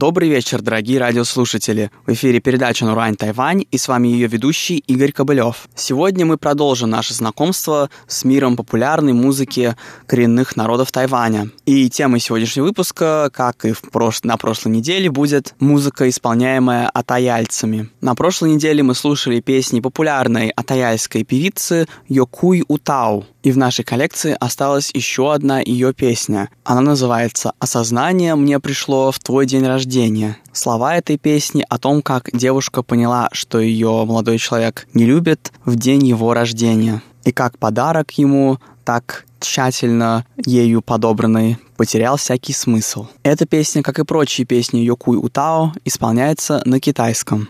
Добрый вечер, дорогие радиослушатели. В эфире передача «Нурань Тайвань» и с вами ее ведущий Игорь Кобылев. Сегодня мы продолжим наше знакомство с миром популярной музыки коренных народов Тайваня. И темой сегодняшнего выпуска, как и в прош... на прошлой неделе, будет музыка, исполняемая атаяльцами. На прошлой неделе мы слушали песни популярной атаяльской певицы Йокуй Утау. И в нашей коллекции осталась еще одна ее песня. Она называется «Осознание мне пришло в твой день рождения». Слова этой песни о том, как девушка поняла, что ее молодой человек не любит в день его рождения. И как подарок ему, так тщательно ею подобранный, потерял всякий смысл. Эта песня, как и прочие песни Йокуй Утао, исполняется на китайском.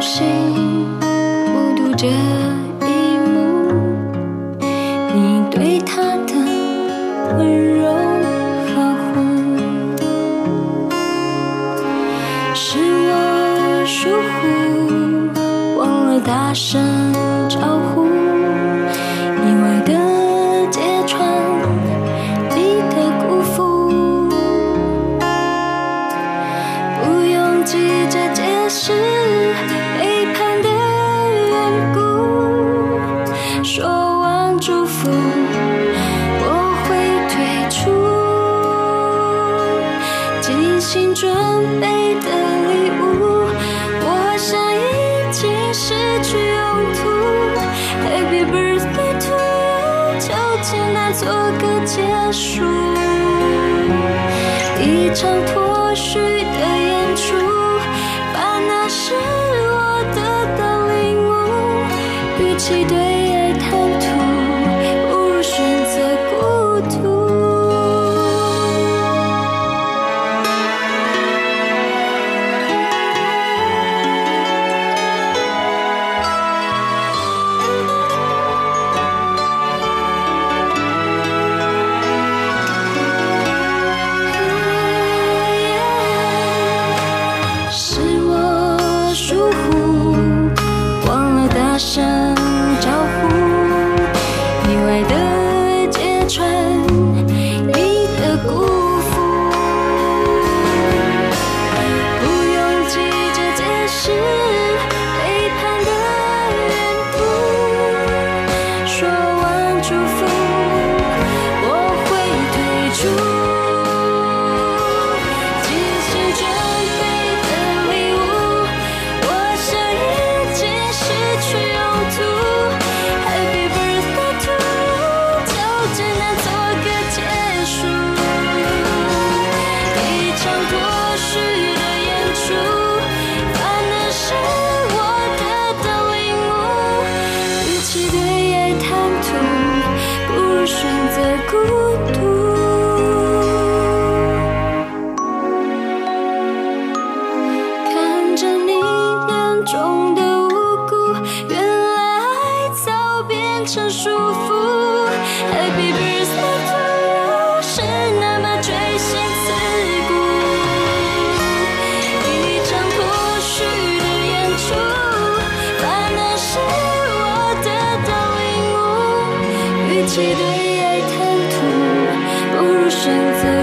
心目睹这一幕，你对他的温柔呵护，是我疏忽，忘了大声。长脱须。true 的孤独。看着你眼中的无辜原来爱早变成束缚。Happy birthday to you 是那么锥心刺骨。一场无需的演出把那是我的大领悟。与其对选择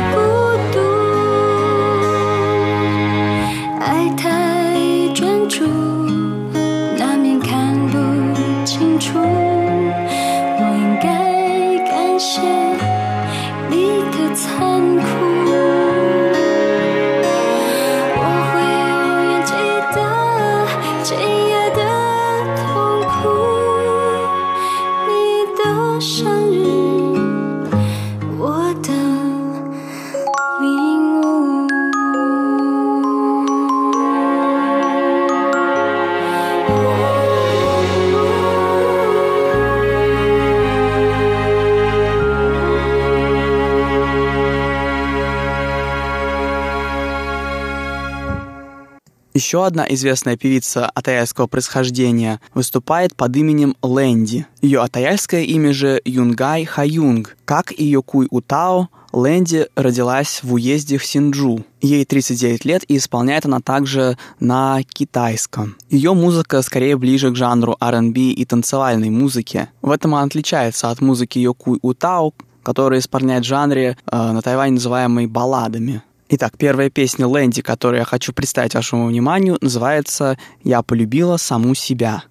Еще одна известная певица атаяльского происхождения выступает под именем Лэнди. Ее атаяльское имя же Юнгай Хаюнг. Как и Йокуй Утао, Лэнди родилась в уезде в Синджу. Ей 39 лет и исполняет она также на китайском. Ее музыка скорее ближе к жанру R&B и танцевальной музыки. В этом она отличается от музыки Йокуй Утао, которая исполняет в жанре э, на Тайване называемой балладами. Итак, первая песня Лэнди, которую я хочу представить вашему вниманию, называется «Я полюбила саму себя».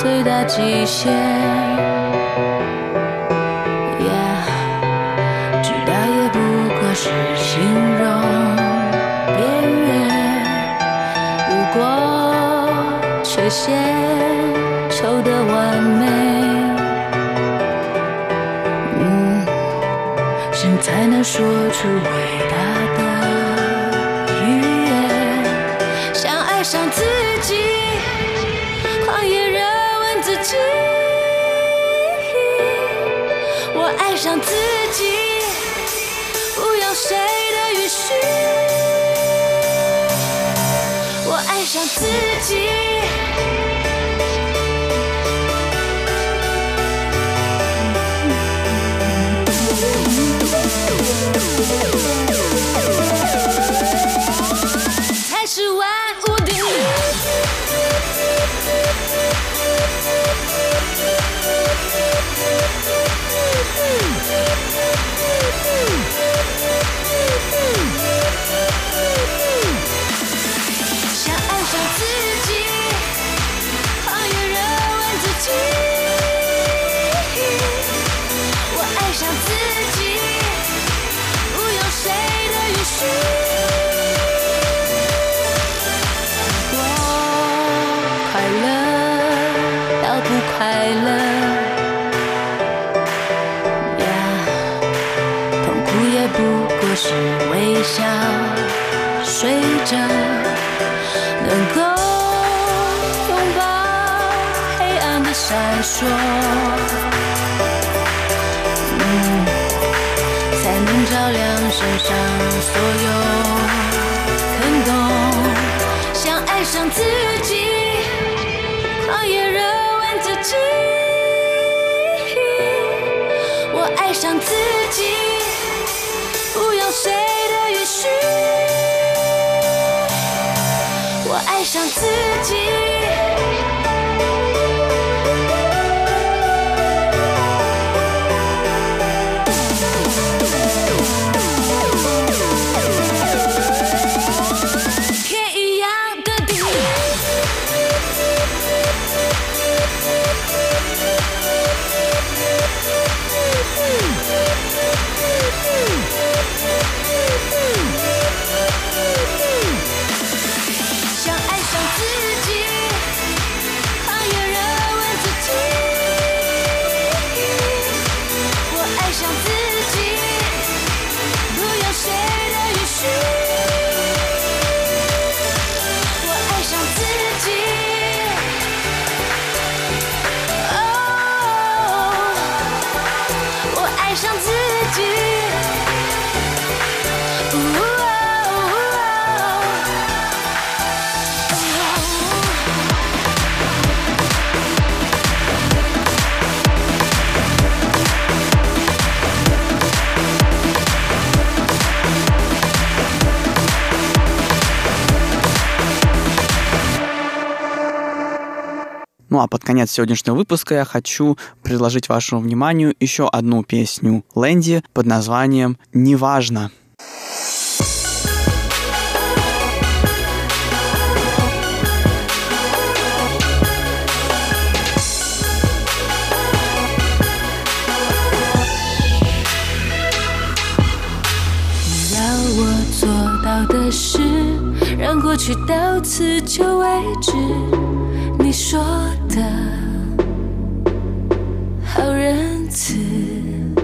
最大极限，Yeah，巨大也不过是形容边缘。不过缺陷丑的完美，嗯，谁才能说出伟大的语言？想爱上自我爱上自己，不要谁的允许。我爱上自己。说，嗯，才能照亮身上所有坑洞。想爱上自己，狂野热吻自己。我爱上自己，不要谁的允许。我爱上自己。Ну а под конец сегодняшнего выпуска я хочу предложить вашему вниманию еще одну песню Лэнди под названием «Неважно». Ты 事，让过去到此就为止。 你说的好仁慈，你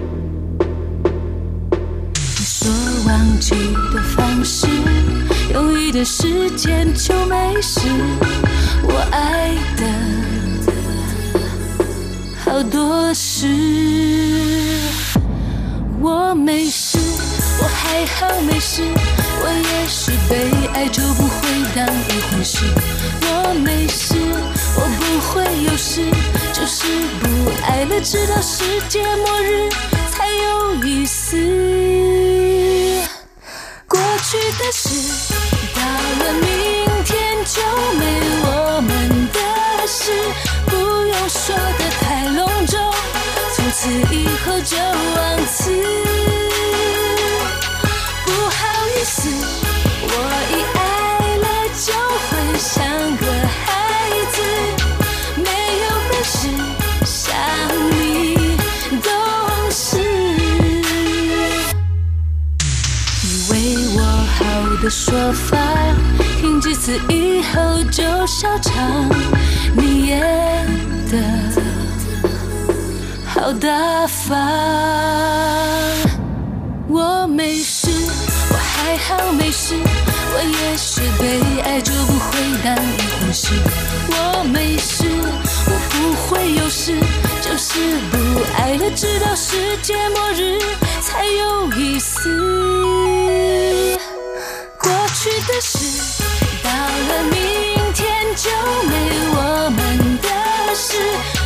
说忘记的方式。用一段时间就没事，我爱的好多事。我没事，我还好。没事，我也许被爱就不会当一回事。我没事，我不会有事，就是不爱了，直到世界末日才有意思。过去的事，到了明天就没我们的事，不用说的太隆重，从此以后就忘词。的说法，听几次以后就笑场，你演的好大方。我没事，我还好没事，我也是被爱就不会当一回事。我没事，我不会有事，就是不爱了，直到世界末日才有意思。的事，到了明天就没我们的事，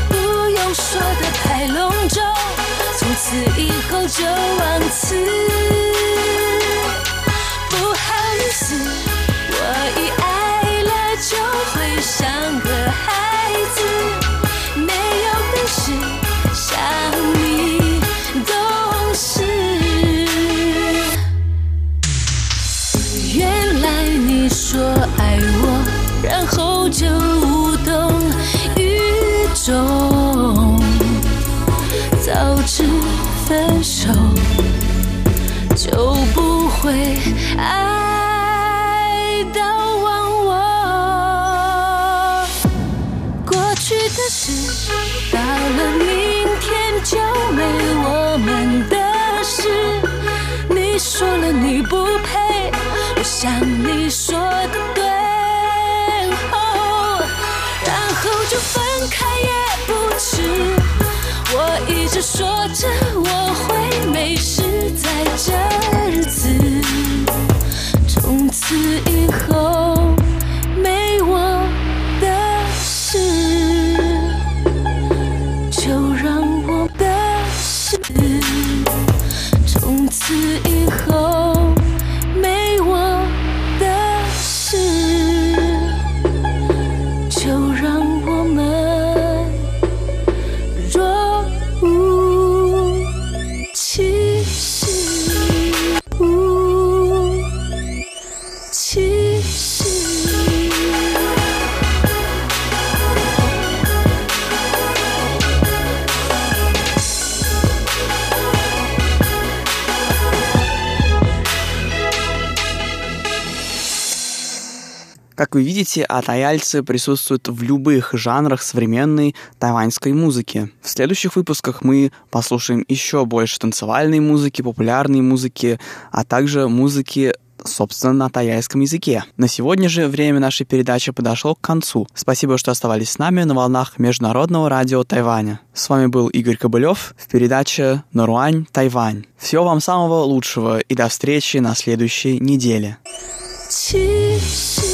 不用说的太隆重，从此以后就忘词。去的事，到了明天就没我们的事。你说了你不配，我想你说的对，哦，然后就分开也不迟。我一直说着我会没事，在这 Как вы видите, атаяльцы присутствуют в любых жанрах современной тайваньской музыки. В следующих выпусках мы послушаем еще больше танцевальной музыки, популярной музыки, а также музыки собственно, на тайском языке. На сегодня же время нашей передачи подошло к концу. Спасибо, что оставались с нами на волнах Международного радио Тайваня. С вами был Игорь Кобылев в передаче «Наруань, Тайвань». Всего вам самого лучшего и до встречи на следующей неделе. 其实。